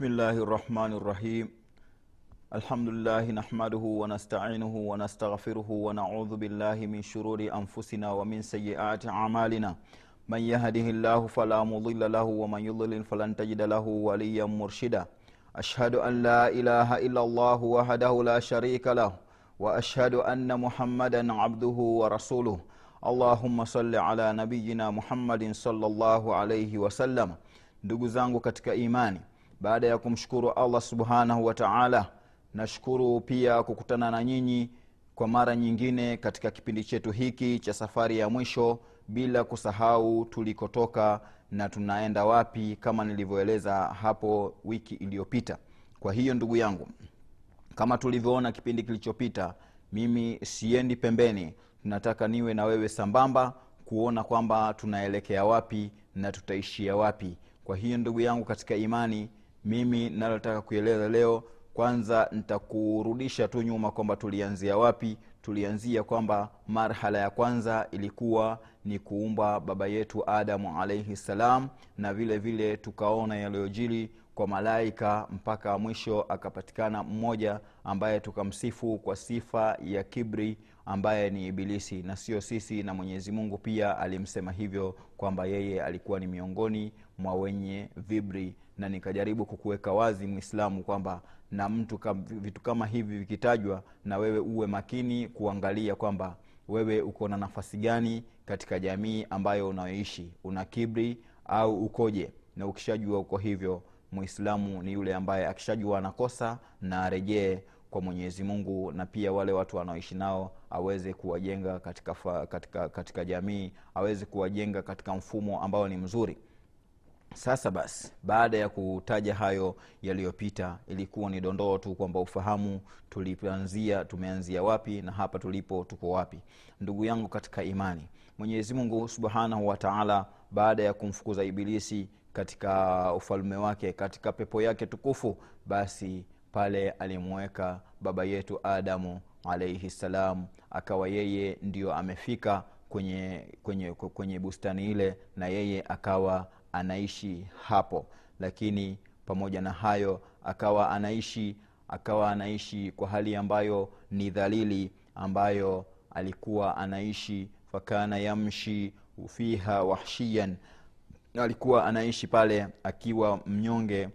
بسم الله الرحمن الرحيم الحمد لله نحمده ونستعينه ونستغفره ونعوذ بالله من شرور أنفسنا ومن سيئات أعمالنا من يهده الله فلا مضل له ومن يضلل فلن تجد له وليا مرشدا أشهد أن لا إله إلا الله وحده لا شريك له وأشهد أن محمدا عبده ورسوله اللهم صل على نبينا محمد صلى الله عليه وسلم ndugu zangu katika imani baada ya kumshukuru allah subhanahu wa taala nashukuru pia kukutana na nyinyi kwa mara nyingine katika kipindi chetu hiki cha safari ya mwisho bila kusahau tulikotoka na tunaenda wapi kama nilivyoeleza hapo wiki iliyopita. Kwa hiyo ndugu yangu kama tulivyoona kipindi kilichopita mimi siendi pembeni. Tunataka niwe na wewe sambamba kuona kwamba tunaelekea wapi na tutaishia wapi. Kwa hiyo ndugu yangu katika imani mimi nalotaka kueleza leo kwanza nitakurudisha tu nyuma kwamba tulianzia wapi. Tulianzia kwamba marhala ya kwanza ilikuwa ni kuumba baba yetu adamu alaihi ssalam na vile vile tukaona yaliyojiri kwa malaika mpaka mwisho akapatikana mmoja ambaye tukamsifu kwa sifa ya kibri ambaye ni ibilisi. Na sio sisi na mwenyezi mungu pia alimsema hivyo kwamba yeye alikuwa ni miongoni mwa wenye vibri na nikajaribu kukuweka wazi mwislamu kwamba na mtu kam, vitu kama hivi vikitajwa na wewe uwe makini kuangalia kwamba wewe uko na nafasi gani katika jamii ambayo unayoishi. Una kibri au ukoje? Na ukishajua uko hivyo mwislamu ni yule ambaye akishajua anakosa na arejee kwa mwenyezi mungu na pia wale watu wanaoishi nao aweze kuwajenga katika, katika, katika jamii aweze kuwajenga katika mfumo ambao ni mzuri sasa basi baada ya kutaja hayo yaliyopita ilikuwa ni dondoo tu kwamba ufahamu tulipoanzia tumeanzia wapi na hapa tulipo tuko wapi. Ndugu yangu katika imani mwenyezi mungu subhanahu wa taala baada ya kumfukuza ibilisi katika ufalme wake katika pepo yake tukufu basi pale alimuweka baba yetu adamu alaihi ssalam akawa yeye ndio amefika kwenye kwenye kwenye bustani ile na yeye akawa anaishi hapo. Lakini pamoja na hayo akawa anaishi akawa anaishi kwa hali ambayo ni dhalili ambayo alikuwa anaishi. Fakana yamshi fiha wahshiyan. Alikuwa anaishi pale akiwa mnyonge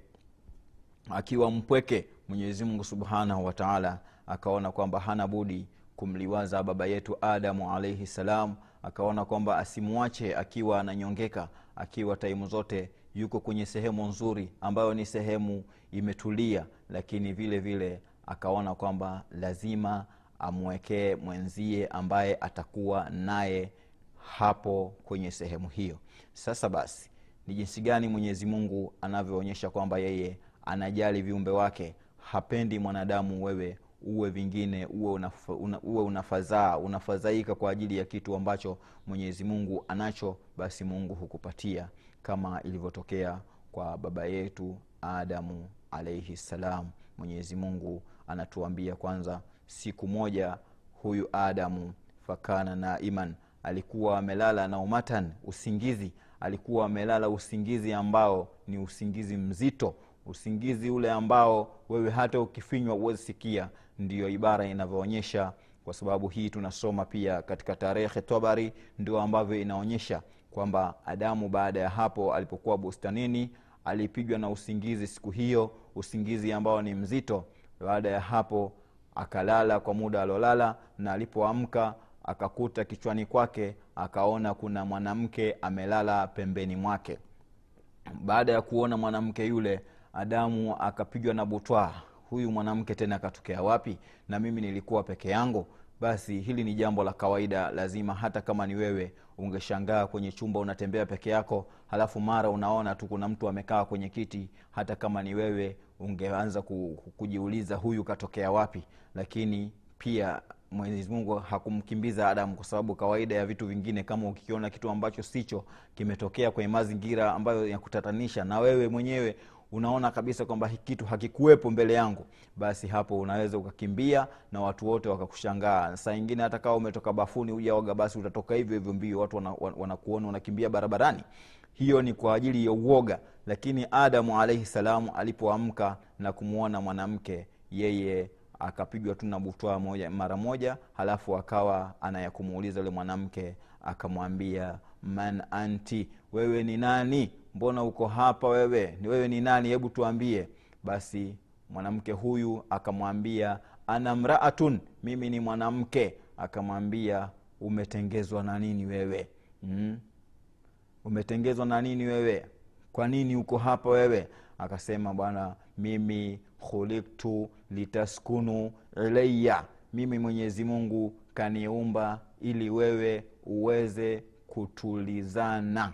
akiwa mpweke. Mwenyezi mungu subhanahu wataala akaona kwamba hana budi kumliwaza baba yetu adamu alaihi salam. Akaona kwamba asimwache akiwa ananyongeka akiwa taimu zote yuko kwenye sehemu nzuri ambayo ni sehemu imetulia lakini vile vile akaona kwamba lazima amwekee mwenzie ambaye atakuwa naye hapo kwenye sehemu hiyo. Sasa basi ni jinsi gani mwenyezi mungu anavyoonyesha kwamba yeye anajali viumbe wake? Hapendi mwanadamu wewe uwe vingine uwe unafa, una, uwe unafadhaa unafadhaika kwa ajili ya kitu ambacho mwenyezi mungu anacho basi mungu hukupatia kama ilivyotokea kwa baba yetu adamu alaihi ssalam mwenyezi mungu anatuambia kwanza siku moja huyu adamu fakana naiman alikuwa amelala na umatan usingizi. Alikuwa amelala usingizi ambao ni usingizi mzito usingizi ule ambao wewe hata ukifinywa huwezi ndiyo ibara inavyoonyesha kwa sababu hii tunasoma pia katika tarehe tabari ndio ambavyo inaonyesha kwamba adamu baada ya hapo alipokuwa bustanini alipigwa na usingizi siku hiyo usingizi ambao ni mzito. Baada ya hapo akalala kwa muda aliolala na alipoamka akakuta kichwani kwake akaona kuna mwanamke amelala pembeni mwake. Baada ya kuona mwanamke yule adamu akapigwa na butwaa huyu mwanamke tena akatokea wapi? Na mimi nilikuwa peke yangu? Basi hili ni jambo la kawaida lazima hata kama ni wewe ungeshangaa kwenye chumba unatembea peke yako halafu mara unaona tu kuna mtu amekaa kwenye kiti hata kama ni wewe ungeanza kujiuliza huyu katokea wapi. Lakini pia mwenyezi mungu hakumkimbiza adamu kwa sababu kawaida ya vitu vingine kama ukikiona kitu ambacho sicho kimetokea kwenye mazingira ambayo ya kutatanisha na wewe mwenyewe unaona kabisa kwamba kitu hakikuwepo mbele yangu basi hapo unaweza ukakimbia na watu wote wakakushangaa. Saa ingine hata kawa umetoka bafuni ujaoga basi utatoka hivyo hivyo mbio watu wanakuona wana, wana unakimbia barabarani. Hiyo ni kwa ajili ya uoga. Lakini adamu alaihi salamu alipoamka na kumwona mwanamke yeye akapigwa tu na butwaa moja mara moja halafu akawa anayakumuuliza yule mwanamke akamwambia man anti wewe ni nani mbona uko hapa wewe? Ni wewe ni nani? Hebu tuambie. Basi mwanamke huyu akamwambia ana mraatun mimi ni mwanamke. Akamwambia umetengezwa na nini wewe? Mm? umetengezwa na nini wewe? Kwa nini uko hapa wewe? Akasema bwana mimi khuliktu litaskunu ilaya mimi mwenyezi mungu kaniumba ili wewe uweze kutulizana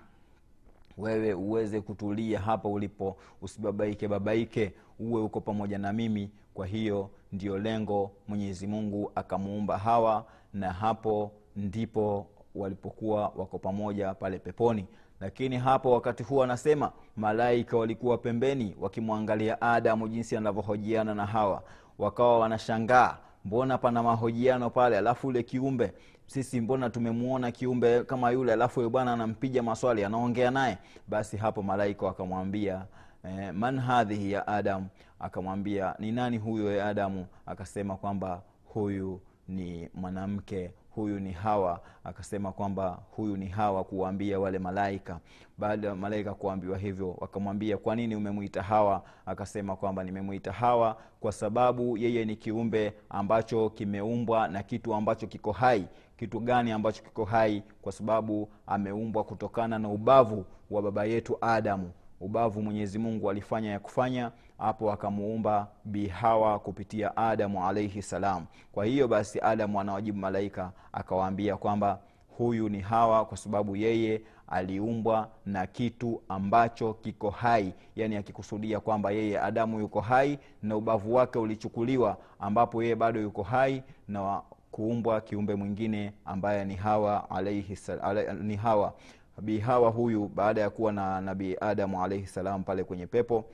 wewe uweze kutulia hapa ulipo usibabaike babaike uwe uko pamoja na mimi. Kwa hiyo ndio lengo mwenyezi mungu akamuumba hawa na hapo ndipo walipokuwa wako pamoja pale peponi. Lakini hapo wakati huo anasema malaika walikuwa pembeni wakimwangalia adamu jinsi anavyohojiana na hawa. Wakawa wanashangaa mbona pana mahojiano pale alafu ule kiumbe? Sisi mbona tumemwona kiumbe kama yule alafu bwana anampiga maswali anaongea naye? Basi hapo malaika wakamwambia eh, man hadhihi ya adamu? Akamwambia ni nani huyo ya adamu? Akasema kwamba huyu ni mwanamke huyu ni hawa akasema kwamba huyu ni hawa kuwaambia wale malaika. Baada ya malaika kuambiwa hivyo wakamwambia kwa nini umemwita hawa? Akasema kwamba nimemwita hawa kwa sababu yeye ni kiumbe ambacho kimeumbwa na kitu ambacho kiko hai. Kitu gani ambacho kiko hai? Kwa sababu ameumbwa kutokana na ubavu wa baba yetu adamu ubavu mwenyezi mungu alifanya ya kufanya hapo akamuumba bihawa kupitia adamu alaihi salam. Kwa hiyo basi adamu anawajibu malaika akawaambia kwamba huyu ni hawa kwa sababu yeye aliumbwa na kitu ambacho kiko hai. Yaani akikusudia kwamba yeye adamu yuko hai na ubavu wake ulichukuliwa ambapo yeye bado yuko hai na kuumbwa kiumbe mwingine ambaye ni hawa alaihi, ala, ni hawa bi hawa huyu baada ya kuwa na nabii adamu alaihi salam pale kwenye pepo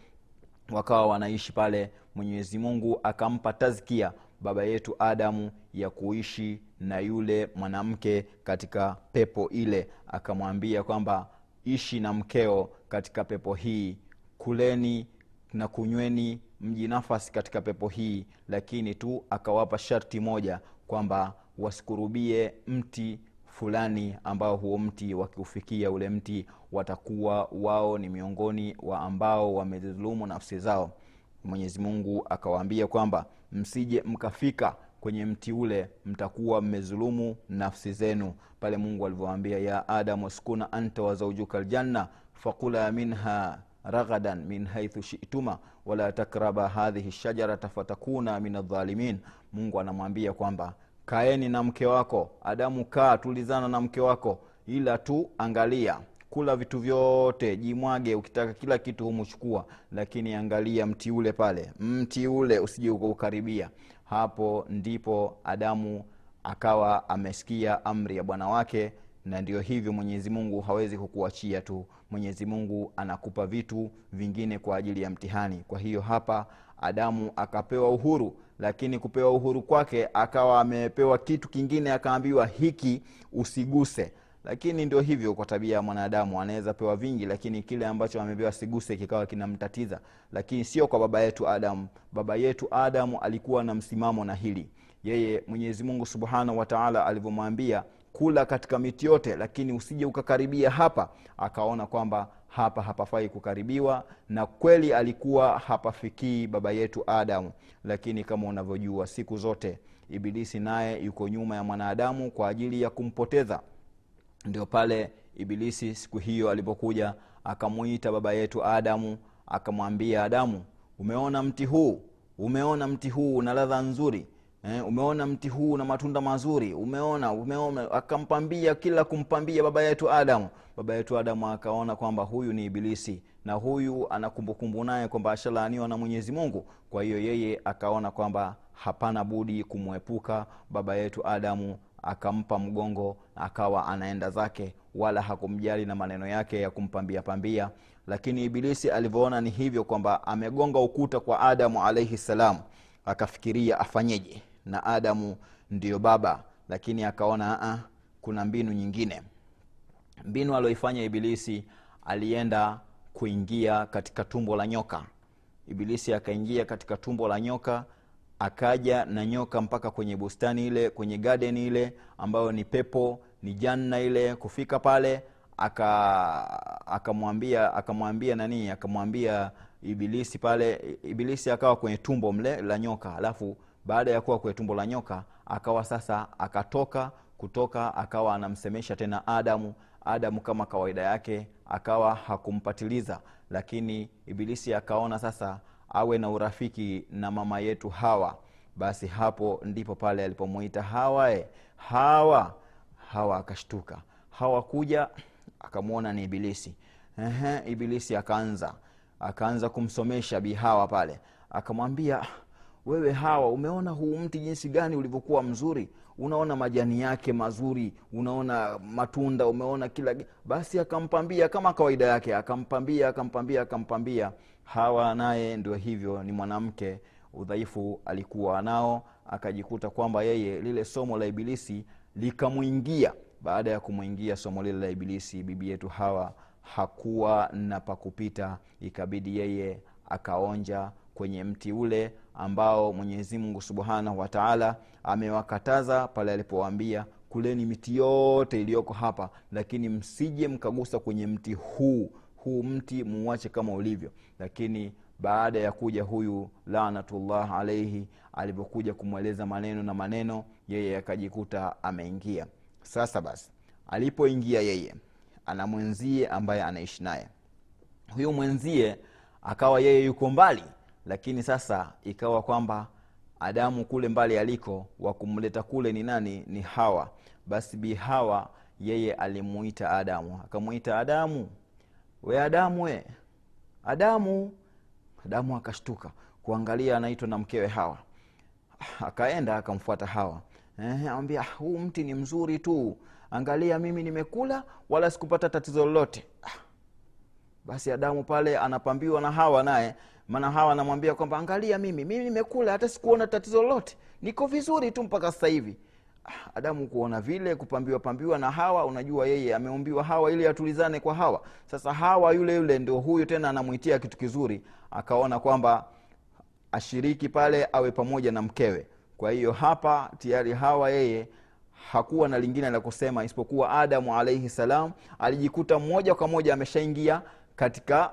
wakawa wanaishi pale mwenyezi mungu akampa tazkia baba yetu adamu ya kuishi na yule mwanamke katika pepo ile. Akamwambia kwamba ishi na mkeo katika pepo hii kuleni na kunyweni mji nafasi katika pepo hii. Lakini tu akawapa sharti moja kwamba wasikurubie mti fulani ambao huo mti wakiufikia ule mti watakuwa wao ni miongoni wa ambao wamezulumu nafsi zao. Mwenyezi mungu akawaambia kwamba msije mkafika kwenye mti ule mtakuwa mmezulumu nafsi zenu. Pale mungu alivyowaambia ya adamu skuna anta wazaujuka ljanna fakula minha raghadan min haithu shituma wala takraba hadhihi shajarata fatakuna min aldhalimin mungu anamwambia kwamba kaeni na mke wako. Adamu kaa tulizana na mke wako. Ila tu angalia. Kula vitu vyote jimwage ukitaka kila kitu humuchukua lakini angalia mti ule pale. Mti ule usije ukaukaribia hapo ndipo adamu akawa amesikia amri ya bwana wake na ndio hivyo mwenyezi mungu hawezi kukuachia tu. Mwenyezi mungu anakupa vitu vingine kwa ajili ya mtihani. Kwa hiyo hapa adamu akapewa uhuru lakini kupewa uhuru kwake akawa amepewa kitu kingine akaambiwa hiki usiguse. Lakini ndio hivyo kwa tabia ya mwanadamu anaweza pewa vingi lakini kile ambacho amepewa siguse kikawa kinamtatiza. Lakini sio kwa baba yetu adamu. Baba yetu adamu alikuwa na msimamo na hili. Yeye mwenyezi mungu subhanahu wataala alivyomwambia kula katika miti yote lakini usije ukakaribia hapa. Akaona kwamba hapa hapafai kukaribiwa na kweli alikuwa hapafikii baba yetu adamu lakini kama unavyojua siku zote ibilisi naye yuko nyuma ya mwanadamu kwa ajili ya kumpoteza. Ndio pale ibilisi siku hiyo alipokuja akamwita baba yetu adamu akamwambia adamu umeona mti huu? Umeona mti huu una ladha nzuri eh, umeona mti huu na matunda mazuri? Umeona umeona. Akampambia kila kumpambia baba yetu adamu. Baba yetu adamu akaona kwamba huyu ni ibilisi na huyu ana kumbukumbu naye kwamba ashalaaniwa na mwenyezi mungu. Kwa hiyo yeye akaona kwamba hapana budi kumwepuka baba yetu adamu akampa mgongo akawa anaenda zake wala hakumjali na maneno yake ya kumpambia pambia. Lakini ibilisi alivyoona ni hivyo kwamba amegonga ukuta kwa adamu alaihi salam akafikiria afanyeje na adamu ndiyo baba lakini akaona aa, kuna mbinu nyingine. Mbinu alioifanya ibilisi alienda kuingia katika tumbo la nyoka. Ibilisi akaingia katika tumbo la nyoka akaja na nyoka mpaka kwenye bustani ile kwenye garden ile ambayo ni pepo ni janna ile. Kufika pale aka akamwambia akamwambia nani? Akamwambia ibilisi pale ibilisi akawa kwenye tumbo mle la nyoka alafu baada ya kuwa kwenye tumbo la nyoka akawa sasa akatoka kutoka akawa anamsemesha tena adamu adamu kama kawaida yake akawa hakumpatiliza. Lakini ibilisi akaona sasa awe na urafiki na mama yetu hawa. Basi hapo ndipo pale alipomwita hawa e, hawa hawa akashtuka. Hawa kuja akamwona ni ibilisi. Ehe, ibilisi akaanza akaanza kumsomesha bi hawa pale. Akamwambia wewe hawa umeona huu mti jinsi gani ulivyokuwa mzuri? Unaona majani yake mazuri unaona matunda umeona kila basi akampambia kama kawaida yake. Akampambia akampambia akampambia. Hawa naye ndio hivyo ni mwanamke. Udhaifu alikuwa nao. Akajikuta kwamba yeye lile somo la ibilisi likamwingia. Baada ya kumwingia somo lile la ibilisi bibi yetu hawa hakuwa na pakupita ikabidi yeye akaonja kwenye mti ule ambao mwenyezi mungu subhanahu wataala amewakataza pale alipowaambia kuleni miti yote iliyoko hapa lakini msije mkagusa kwenye mti huu. Huu mti muwache kama ulivyo. Lakini baada ya kuja huyu lanatullah alaihi alivyokuja kumweleza maneno na maneno yeye akajikuta ameingia. Sasa basi alipoingia yeye ana mwenzie ambaye anaishi naye. Huyu mwenzie akawa yeye yuko mbali lakini sasa ikawa kwamba adamu kule mbali aliko wa kumleta kule ni nani? Ni hawa. Basi bi hawa yeye alimuita adamu. Akamuita adamu. We adamu we. Adamu. Adamu akashtuka. Kuangalia anaitwa na mkewe hawa. Akaenda akamfuata hawa. Amwambia huu mti ni mzuri tu angalia mimi nimekula wala sikupata tatizo lolote. Basi adamu pale anapambiwa na hawa naye maana hawa anamwambia kwamba angalia mimi mimi nimekula hata sikuona tatizo lolote. Niko vizuri tu mpaka sasa hivi. Adamu kuona vile kupambiwa pambiwa na hawa unajua yeye ameumbiwa hawa ili atulizane kwa hawa. Sasa hawa yule yule ndio huyu tena anamwitia kitu kizuri akaona kwamba ashiriki pale awe pamoja na mkewe. Kwa hiyo hapa tayari hawa yeye hakuwa na lingine la kusema isipokuwa adamu alaihi salam alijikuta moja kwa moja ameshaingia katika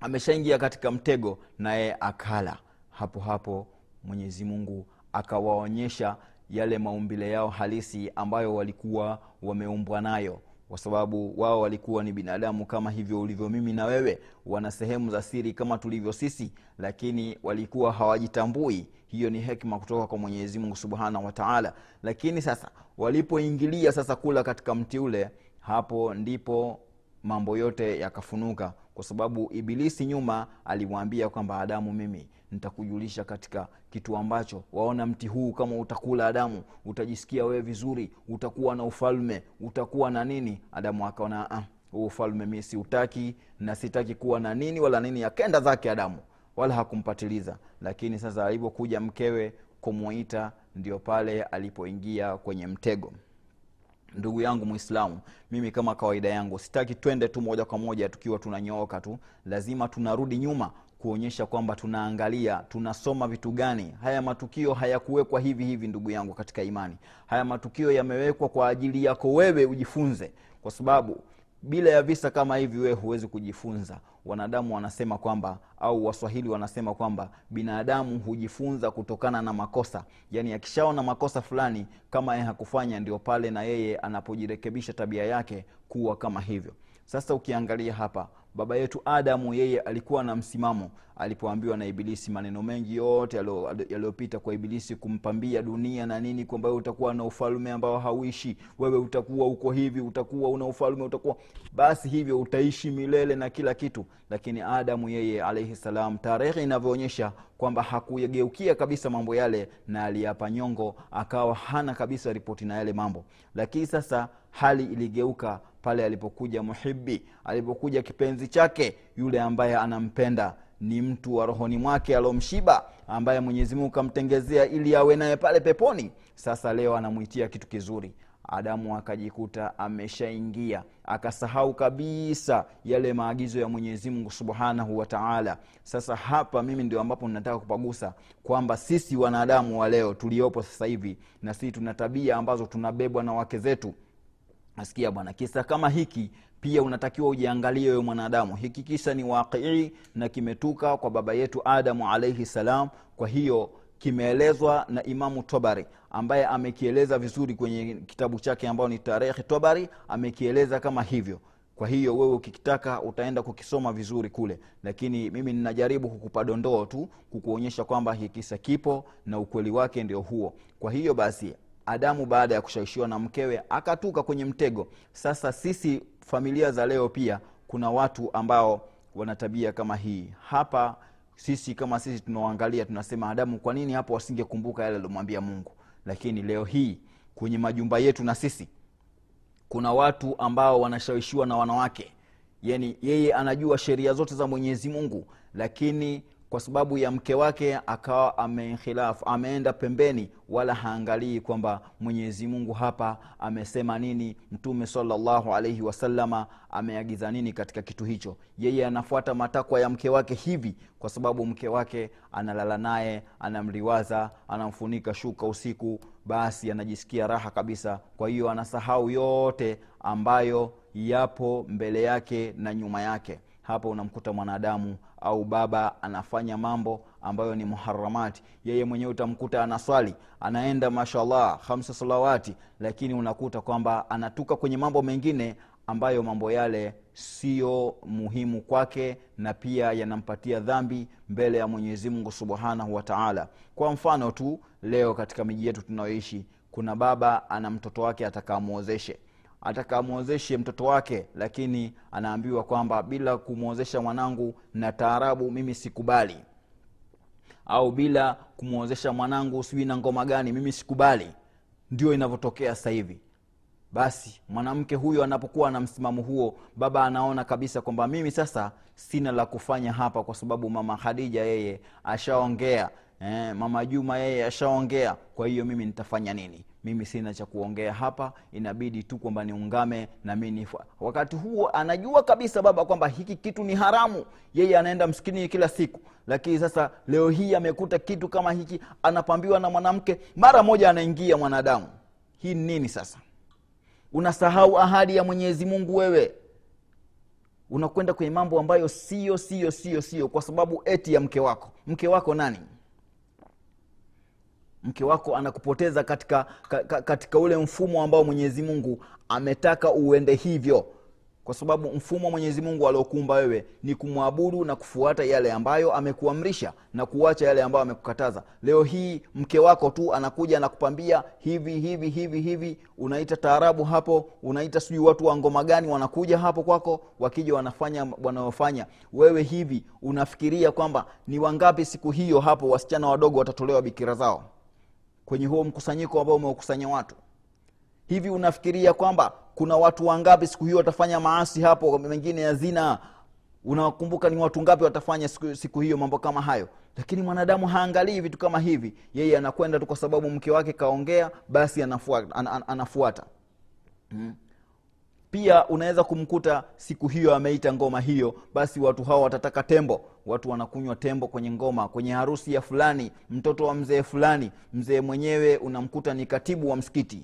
ameshaingia katika mtego naye akala. Hapo hapo mwenyezi mungu akawaonyesha yale maumbile yao halisi ambayo walikuwa wameumbwa nayo. Kwa sababu wao walikuwa ni binadamu kama hivyo ulivyo mimi na wewe. Wana sehemu za siri kama tulivyo sisi lakini walikuwa hawajitambui hiyo ni hekima kutoka kwa mwenyezi mungu subhanahu wataala lakini sasa walipoingilia sasa kula katika mti ule hapo ndipo mambo yote yakafunuka. Kwa sababu ibilisi nyuma alimwambia kwamba adamu mimi nitakujulisha katika kitu ambacho waona mti huu kama utakula adamu. Utajisikia wewe vizuri utakuwa na ufalme utakuwa na nini? Adamu akaona ah, huu ufalme mi siutaki na sitaki kuwa na nini wala nini akenda zake adamu wala hakumpatiliza. Lakini sasa alivyokuja mkewe kumwita ndio pale alipoingia kwenye mtego. Ndugu yangu mwislamu mimi kama kawaida yangu sitaki twende tu moja kwa moja tukiwa tunanyooka tu. Lazima tunarudi nyuma kuonyesha kwamba tunaangalia tunasoma vitu gani. Haya matukio hayakuwekwa hivi hivi ndugu yangu katika imani. Haya matukio yamewekwa kwa ajili yako wewe ujifunze. Kwa sababu bila ya visa kama hivi wewe huwezi kujifunza. Wanadamu wanasema kwamba au waswahili wanasema kwamba binadamu hujifunza kutokana na makosa. Yaani akishaona makosa fulani kama yeye hakufanya ndio pale na yeye anapojirekebisha tabia yake kuwa kama hivyo. Sasa ukiangalia hapa baba yetu adamu yeye alikuwa na msimamo. Alipoambiwa na ibilisi maneno mengi yote yaliyopita kwa ibilisi kumpambia dunia na nini kwamba utakuwa na ufalme ambao hauishi wewe utakuwa uko hivi utakuwa una ufalme utakuwa basi hivyo utaishi milele na kila kitu. Lakini adamu yeye alaihi salam tarehe inavyoonyesha kwamba hakuyageukia kabisa mambo yale na aliyapa nyongo akawa hana kabisa ripoti na yale mambo. Lakini sasa hali iligeuka pale alipokuja muhibi alipokuja kipenzi chake yule ambaye anampenda. Ni mtu wa rohoni mwake alomshiba ambaye mwenyezi kamtengezea ili awe naye pale peponi. Sasa leo anamwitia kitu kizuri. Adamu akajikuta ameshaingia akasahau kabisa yale maagizo ya mwenyezi mungu subhanahu wataala sasa hapa mimi ndio ambapo ninataka kupagusa kwamba sisi wanadamu wa leo tuliopo sasa hivi na sisi tuna tabia ambazo tunabebwa na wake zetu nasikia bwana kisa kama hiki pia unatakiwa ujiangalie wewe mwanadamu. Hiki kisa ni waqii na kimetuka kwa baba yetu adamu alaihi salam. Kwa hiyo kimeelezwa na imamu tobari ambaye amekieleza vizuri kwenye kitabu chake ambao ni tarehi tobari amekieleza kama hivyo. Kwa hiyo wewe ukikitaka utaenda kukisoma vizuri kule. Lakini mimi ninajaribu kukupa dondoo tu kukuonyesha kwamba hii kipo na ukweli wake ndio huo. Kwa hiyo basi adamu baada ya kushawishiwa na mkewe akatuka kwenye mtego. Sasa sisi familia za leo pia kuna watu ambao wana tabia kama hii. Hapa sisi kama sisi tunaoangalia tunasema adamu kwa nini hapo wasingekumbuka yale aliomwambia mungu? Lakini leo hii kwenye majumba yetu na sisi kuna watu ambao wanashawishiwa na wanawake. Yani yeye anajua sheria zote za mwenyezi mungu lakini kwa sababu ya mke wake akawa amekhilafu ameenda pembeni wala haangalii kwamba mwenyezi mungu hapa amesema nini mtume salllahu alaihi wasalama ameagiza nini katika kitu hicho. Yeye anafuata matakwa ya mke wake hivi kwa sababu mke wake analala naye anamliwaza anamfunika shuka usiku basi anajisikia raha kabisa. Kwa hiyo anasahau yote ambayo yapo mbele yake na nyuma yake. Hapo unamkuta mwanadamu au baba anafanya mambo ambayo ni muharamati yeye mwenyewe utamkuta anaswali anaenda mashallah hamsa salawati lakini unakuta kwamba anatuka kwenye mambo mengine ambayo mambo yale siyo muhimu kwake na pia yanampatia dhambi mbele ya mwenyezi mungu subhanahu wataala kwa mfano tu leo katika miji yetu tunayoishi kuna baba ana mtoto wake atakamwozeshe atakamwozeshe mtoto wake lakini anaambiwa kwamba bila kumwozesha mwanangu na taarabu mimi sikubali. Au bila kumwozesha mwanangu sijui na ngoma gani mimi sikubali. Ndio inavyotokea sasa hivi. Basi mwanamke huyo anapokuwa na msimamo huo baba anaona kabisa kwamba mimi sasa sina la kufanya hapa kwa sababu mama khadija yeye ashaongea eh, mama juma yeye ashaongea. Kwa hiyo mimi nitafanya nini mimi sina cha kuongea hapa inabidi tu kwamba niungame na mi wakati huo anajua kabisa baba kwamba hiki kitu ni haramu. Yeye anaenda msikini kila siku. Lakini sasa leo hii amekuta kitu kama hiki anapambiwa na mwanamke mara moja anaingia mwanadamu. Hii nini sasa? Unasahau ahadi ya mwenyezi mungu wewe. Unakwenda kwenye mambo ambayo sio sio sio sio kwa sababu eti ya mke wako. Mke wako nani mke wako anakupoteza katika, ka, katika ule mfumo ambao mwenyezi mungu ametaka uende hivyo. Kwa sababu mfumo wa mwenyezi mungu aliokuumba wewe ni kumwabudu na kufuata yale ambayo amekuamrisha na kuacha yale ambayo amekukataza. Leo hii mke wako tu anakuja anakupambia hivi hivi hivi hivi unaita taarabu hapo unaita sijui watu wa ngoma gani wanakuja hapo kwako wakija wanafanya wanaofanya wewe hivi unafikiria kwamba ni wangapi siku hiyo hapo wasichana wadogo watatolewa bikira zao kwenye huo mkusanyiko ambao umeukusanya watu. Hivi unafikiria kwamba kuna watu wangapi siku hiyo watafanya maasi hapo mengine ya zina? Unawakumbuka ni watu ngapi watafanya siku, siku hiyo mambo kama hayo? Lakini mwanadamu haangalii vitu kama hivi. Yeye anakwenda tu kwa sababu mke wake kaongea basi anafuata, an, an, anafuata. Hmm pia unaweza kumkuta siku hiyo ameita ngoma hiyo basi watu hao watataka tembo. Watu wanakunywa tembo kwenye ngoma kwenye harusi ya fulani mtoto wa mzee fulani. Mzee mwenyewe unamkuta ni katibu wa msikiti.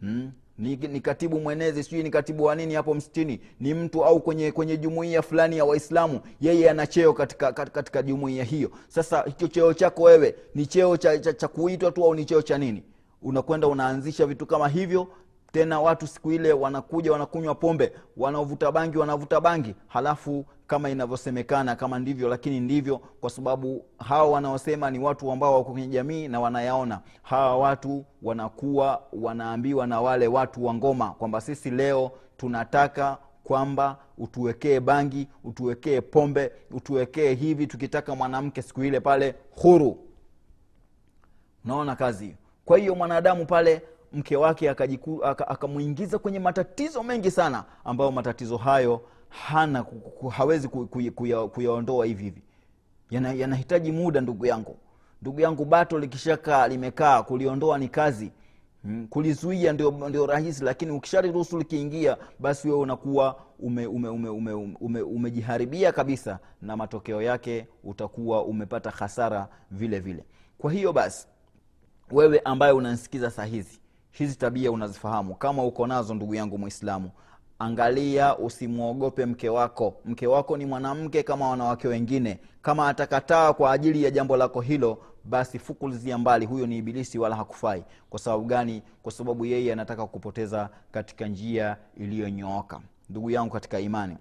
Hmm? ni, ni katibu mwenezi sijui ni katibu wa nini hapo msitini ni mtu au kwenye kwenye jumuiya fulani ya waislamu. Yeye ana cheo katika, katika, katika jumuiya hiyo. Sasa hicho cheo chako wewe ni cheo cha, cha, cha kuitwa tu au ni cheo cha nini? Unakwenda unaanzisha vitu kama hivyo tena watu siku ile wanakuja wanakunywa pombe wanaovuta bangi wanavuta bangi. Halafu kama inavyosemekana kama ndivyo lakini ndivyo kwa sababu hawa wanaosema ni watu ambao wako kwenye jamii na wanayaona. Hawa watu wanakuwa wanaambiwa na wale watu wa ngoma kwamba sisi leo tunataka kwamba utuwekee bangi utuwekee pombe utuwekee hivi tukitaka mwanamke siku ile pale huru. Unaona kazi kwa hiyo mwanadamu pale mke wake akamwingiza kwenye matatizo mengi sana ambayo matatizo hayo hana hawezi ku- ku- kuya- kuyaondoa hivi hivi. Yana- muda ndugu yangu. Ndugu yangu bato likishakaa limekaa kuliondoa ni kazi. Mm, kulizuia ndio, ndio rahisi lakini ukishaliruhusu likiingia basi wewe unakuwa ume, ume, ume, ume, ume, umejiharibia kabisa na matokeo yake utakuwa umepata hasara vile vile. Kwa hiyo basi wewe ambaye unansikiza saa hizi tabia unazifahamu. Kama uko nazo ndugu yangu mwislamu angalia usimwogope mke wako. Mke wako ni mwanamke kama wanawake wengine. Kama atakataa kwa ajili ya jambo lako hilo basi fukulizia mbali. Huyo ni ibilisi wala hakufai. Kwa sababu gani? Kwa sababu yeye anataka kupoteza katika njia iliyonyooka. Ndugu yangu katika imani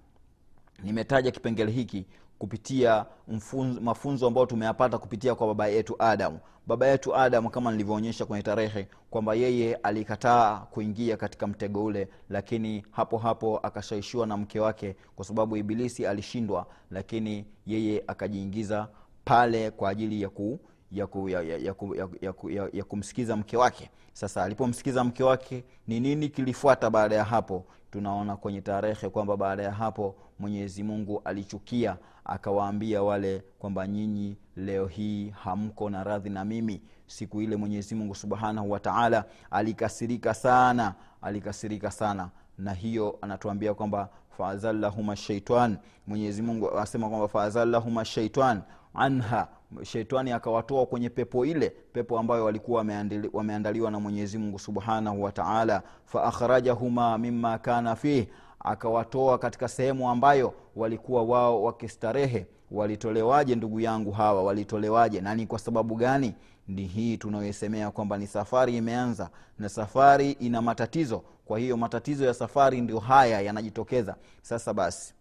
nimetaja kipengele hiki kupitia mfunzo, mafunzo ambayo tumeyapata kupitia kwa baba yetu adamu baba yetu adamu kama nilivyoonyesha kwenye tarehe kwamba yeye alikataa kuingia katika mtego ule lakini hapo hapo akashaishiwa na mke wake kwa sababu ibilisi alishindwa lakini yeye akajiingiza pale kwa ajili ya ku ya, ku, ya, ya, ya, ya, ya, ya, ya kumsikiza mke wake. Sasa alipomsikiza mke wake ni nini kilifuata baada ya hapo? Tunaona kwenye tarehe kwamba baada ya hapo mwenyezi mungu alichukia akawaambia wale kwamba nyinyi leo hii hamko na radhi na mimi. Siku ile mwenyezi mungu subhanahu wa taala alikasirika sana alikasirika sana. Na hiyo anatuambia kwamba faazallahuma shaitan mwenyezi mungu asema kwamba faazallahuma shaitan anha. Sheitani akawatoa kwenye pepo ile pepo ambayo walikuwa wameandaliwa na mwenyezi mungu subhanahu wa taala. Faakhrajahuma mima kana fih akawatoa katika sehemu ambayo walikuwa wao wakistarehe. Walitolewaje ndugu yangu hawa? Walitolewaje? Na ni kwa sababu gani? Ni hii tunayoisemea kwamba ni safari imeanza na safari ina matatizo. Kwa hiyo matatizo ya safari ndio haya yanajitokeza. Sasa basi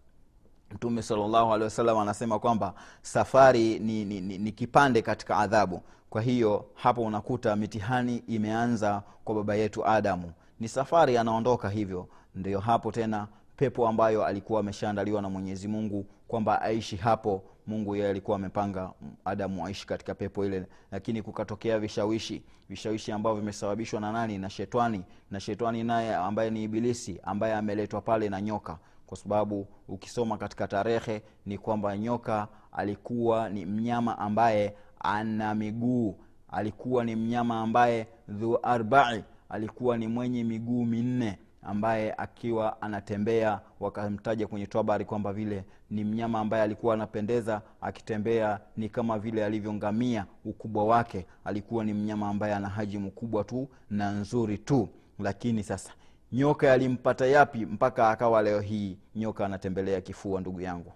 mtume salllahu alehi wasallam anasema kwamba safari ni, ni, ni, ni kipande katika adhabu. Kwa hiyo hapo unakuta mitihani imeanza kwa baba yetu adamu. Ni safari anaondoka hivyo ndio hapo tena pepo ambayo alikuwa ameshaandaliwa na mwenyezi mungu kwamba aishi hapo. Mungu yeye alikuwa amepanga adamu aishi katika pepo ile. Lakini kukatokea vishawishi vishawishi ambavyo vimesababishwa na nani? Na shetani. Na shetani naye ambaye ni ibilisi ambaye ameletwa pale na nyoka. Kwa sababu ukisoma katika tarehe ni kwamba nyoka alikuwa ni mnyama ambaye ana miguu. Alikuwa ni mnyama ambaye dhu arbai. Alikuwa ni mwenye miguu minne ambaye akiwa anatembea wakamtaja kwenye twabari kwamba vile ni mnyama ambaye alikuwa anapendeza akitembea ni kama vile alivyongamia ukubwa wake. Alikuwa ni mnyama ambaye ana haji mkubwa tu na nzuri tu. Lakini sasa nyoka yalimpata yapi mpaka akawa leo hii nyoka anatembelea kifua ndugu yangu?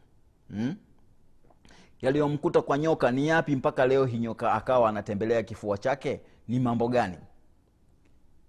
Hmm? yaliyomkuta kwa nyoka ni yapi mpaka leo hii nyoka akawa anatembelea kifua chake? Ni mambo gani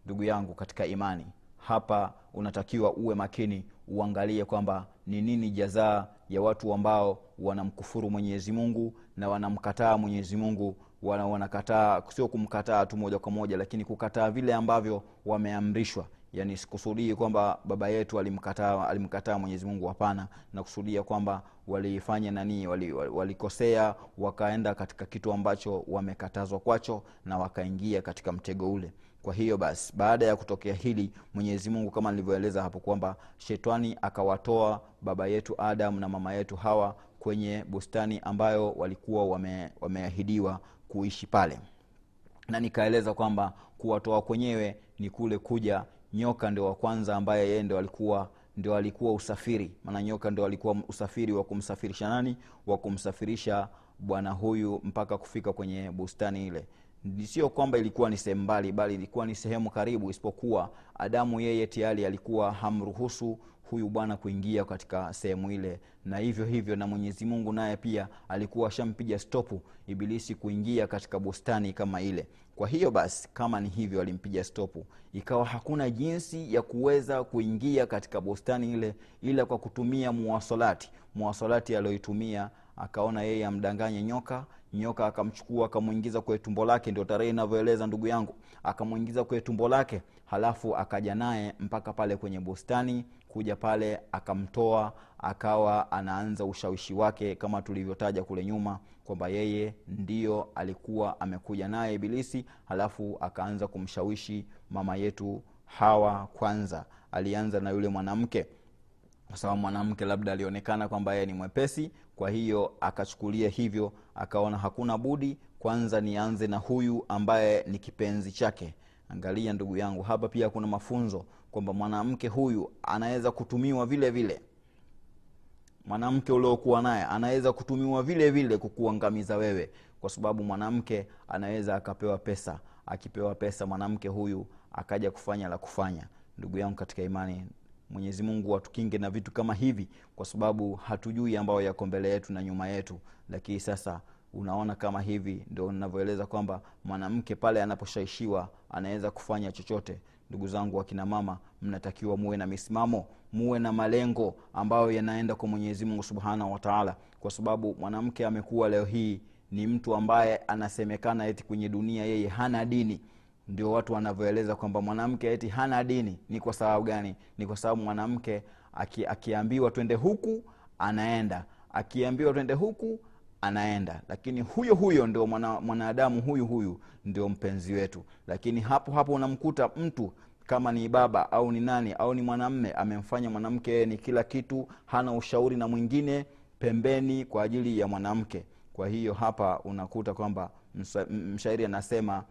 ndugu yangu katika imani hapa unatakiwa uwe makini uangalie kwamba ni nini jazaa ya watu ambao wanamkufuru mwenyezi mungu na wanamkataa mwenyezi mungu. Wana, wanakataa sio kumkataa tu moja kwa moja lakini kukataa vile ambavyo wameamrishwa yani sikusudii kwamba baba yetu alimkataa alimkataa mwenyezi mungu hapana. Nakusudia kwamba walifanya nanii walikosea wali, wali wakaenda katika kitu ambacho wamekatazwa kwacho na wakaingia katika mtego ule. Kwa hiyo basi baada ya kutokea hili mwenyezi mungu kama nilivyoeleza hapo kwamba shetani akawatoa baba yetu adam na mama yetu hawa kwenye bustani ambayo walikuwa wame, wameahidiwa kuishi pale. Na nikaeleza kwamba kuwatoa kwenyewe ni kule kuja nyoka ndio wa kwanza ambaye yeye ndio alikuwa ndio alikuwa usafiri. Maana nyoka ndio alikuwa usafiri wa kumsafirisha nani? Wa kumsafirisha bwana huyu mpaka kufika kwenye bustani ile. Sio kwamba ilikuwa ni sehemu mbali bali ilikuwa ni sehemu karibu isipokuwa adamu yeye tayari alikuwa hamruhusu huyu bwana kuingia katika sehemu ile. Na hivyo hivyo na mwenyezi mungu naye pia alikuwa ashampiga stopu ibilisi kuingia katika bustani kama ile. Kwa hiyo basi kama ni hivyo alimpiga stopu. Ikawa hakuna jinsi ya kuweza kuingia katika bustani ile ila kwa kutumia muwasolati. Muwasolati aliyoitumia akaona yeye amdanganye nyoka. Nyoka akamchukua akamwingiza kwenye tumbo lake. Ndio tarehe inavyoeleza ndugu yangu. Akamwingiza kwenye tumbo lake halafu akaja naye mpaka pale kwenye bustani kuja pale akamtoa akawa anaanza ushawishi wake kama tulivyotaja kule nyuma kwamba yeye ndio alikuwa amekuja naye ibilisi halafu akaanza kumshawishi mama yetu hawa kwanza. Alianza na yule mwanamke kwa sababu mwanamke labda alionekana kwamba yeye ni mwepesi kwa hiyo akachukulia hivyo akaona hakuna budi kwanza nianze na huyu ambaye ni kipenzi chake. Angalia ndugu yangu hapa pia kuna mafunzo kwamba mwanamke huyu anaweza kutumiwa vile vile. Mwanamke uliokuwa naye anaweza kutumiwa vile vile kukuangamiza wewe kwa sababu mwanamke anaweza akapewa pesa. Akipewa pesa mwanamke huyu akaja kufanya la kufanya. Ndugu yangu katika imani mwenyezi mungu atukinge na vitu kama hivi kwa sababu hatujui ambayo yako mbele yetu na nyuma yetu. Lakini sasa unaona kama hivi ndo ninavyoeleza kwamba mwanamke pale anaposhaishiwa anaweza kufanya chochote ndugu zangu wakina mama mnatakiwa muwe na misimamo muwe na malengo ambayo yanaenda kwa mwenyezi mungu subhanahu wataala kwa sababu mwanamke amekuwa leo hii ni mtu ambaye anasemekana eti kwenye dunia yeye hana dini. Ndio watu wanavyoeleza kwamba mwanamke eti hana dini. Ni kwa sababu gani? Ni kwa sababu mwanamke aki, akiambiwa twende huku anaenda. Akiambiwa twende huku anaenda. Lakini huyo huyo ndio mwana, mwanadamu huyu huyu ndio mpenzi wetu. Lakini hapo hapo unamkuta mtu kama ni baba au ni nani au ni mwanamme amemfanya mwanamke ni kila kitu hana ushauri na mwingine pembeni kwa ajili ya mwanamke. Kwa hiyo hapa unakuta kwamba mshairi anasema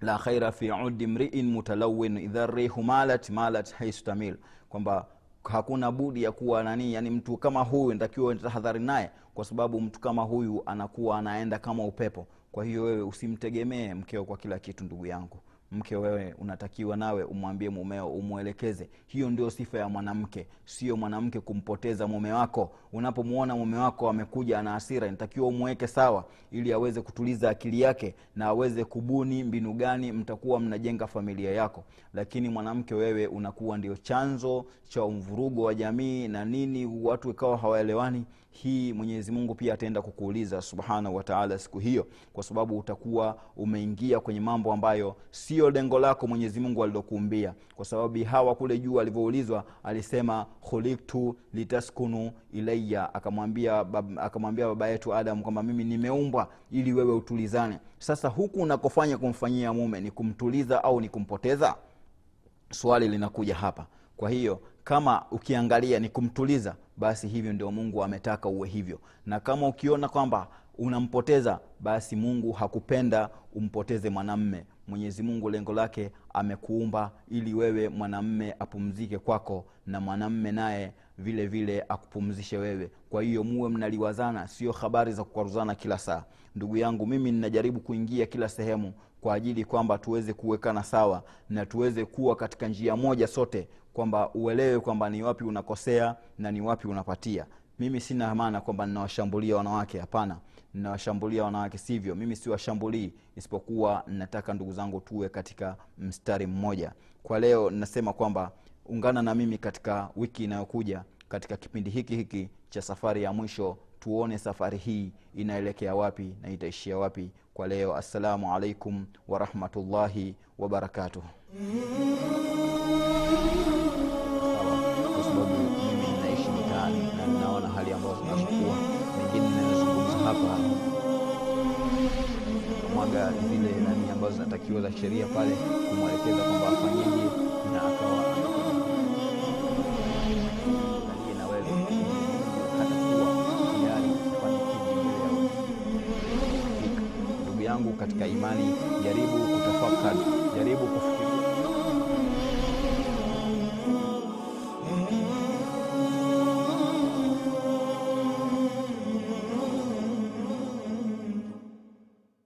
la khaira fi udi mriin mutalawin idha rihu malat malat haisu tamil. Kwamba hakuna budi ya kuwa nani yani mtu kama huyu ntakiwa tahadhari naye kwa sababu mtu kama huyu anakuwa anaenda kama upepo. Kwa hiyo wewe usimtegemee mkeo kwa kila kitu ndugu yangu mke wewe unatakiwa nawe umwambie mumeo umwelekeze. Hiyo ndio sifa ya mwanamke. Sio mwanamke kumpoteza mume wako. Unapomwona mume wako amekuja ana hasira inatakiwa umweke sawa ili aweze kutuliza akili yake na aweze kubuni mbinu gani mtakuwa mnajenga familia yako. Lakini mwanamke wewe unakuwa ndio chanzo cha mvurugo wa jamii na nini watu ikawa hawaelewani hii mwenyezi mungu pia ataenda kukuuliza subhanahu wataala siku hiyo kwa sababu utakuwa umeingia kwenye mambo ambayo sio lengo lako mwenyezi mungu alilokuumbia. Kwa sababu hawa kule juu alivyoulizwa alisema khuliktu litaskunu ilaya akamwambia akamwambia baba yetu adam kwamba mimi nimeumbwa ili wewe utulizane. Sasa huku unakofanya kumfanyia mume ni kumtuliza au ni kumpoteza? Swali linakuja hapa kwa hiyo kama ukiangalia ni kumtuliza basi hivyo ndio mungu ametaka uwe hivyo. Na kama ukiona kwamba unampoteza basi mungu hakupenda umpoteze mwanamme. Mwenyezi mungu lengo lake amekuumba ili wewe mwanamme apumzike kwako na mwanamme naye vile vile akupumzishe wewe. Kwa hiyo muwe mnaliwazana sio habari za kukwaruzana kila saa. Ndugu yangu mimi ninajaribu kuingia kila sehemu kwa ajili kwamba tuweze kuwekana sawa na tuweze kuwa katika njia moja sote kwamba uelewe kwamba ni wapi unakosea na ni wapi unapatia. Mimi sina maana kwamba ninawashambulia wanawake hapana. Ninawashambulia wanawake sivyo. Mimi siwashambulii isipokuwa nataka ndugu zangu tuwe katika mstari mmoja. Kwa leo ninasema kwamba ungana na mimi katika wiki inayokuja katika kipindi hiki hiki cha safari ya mwisho tuone safari hii inaelekea wapi na itaishia wapi. Kwa leo assalamu alaikum warahmatullahi wabarakatuh zinachukua mengine ninayozungumza hapa mwaga zile nani ambazo zinatakiwa za sheria pale kumwelekeza kwamba afanyeje na akawa ndugu yangu katika imani jaribu kutafakari jaribu kufikiri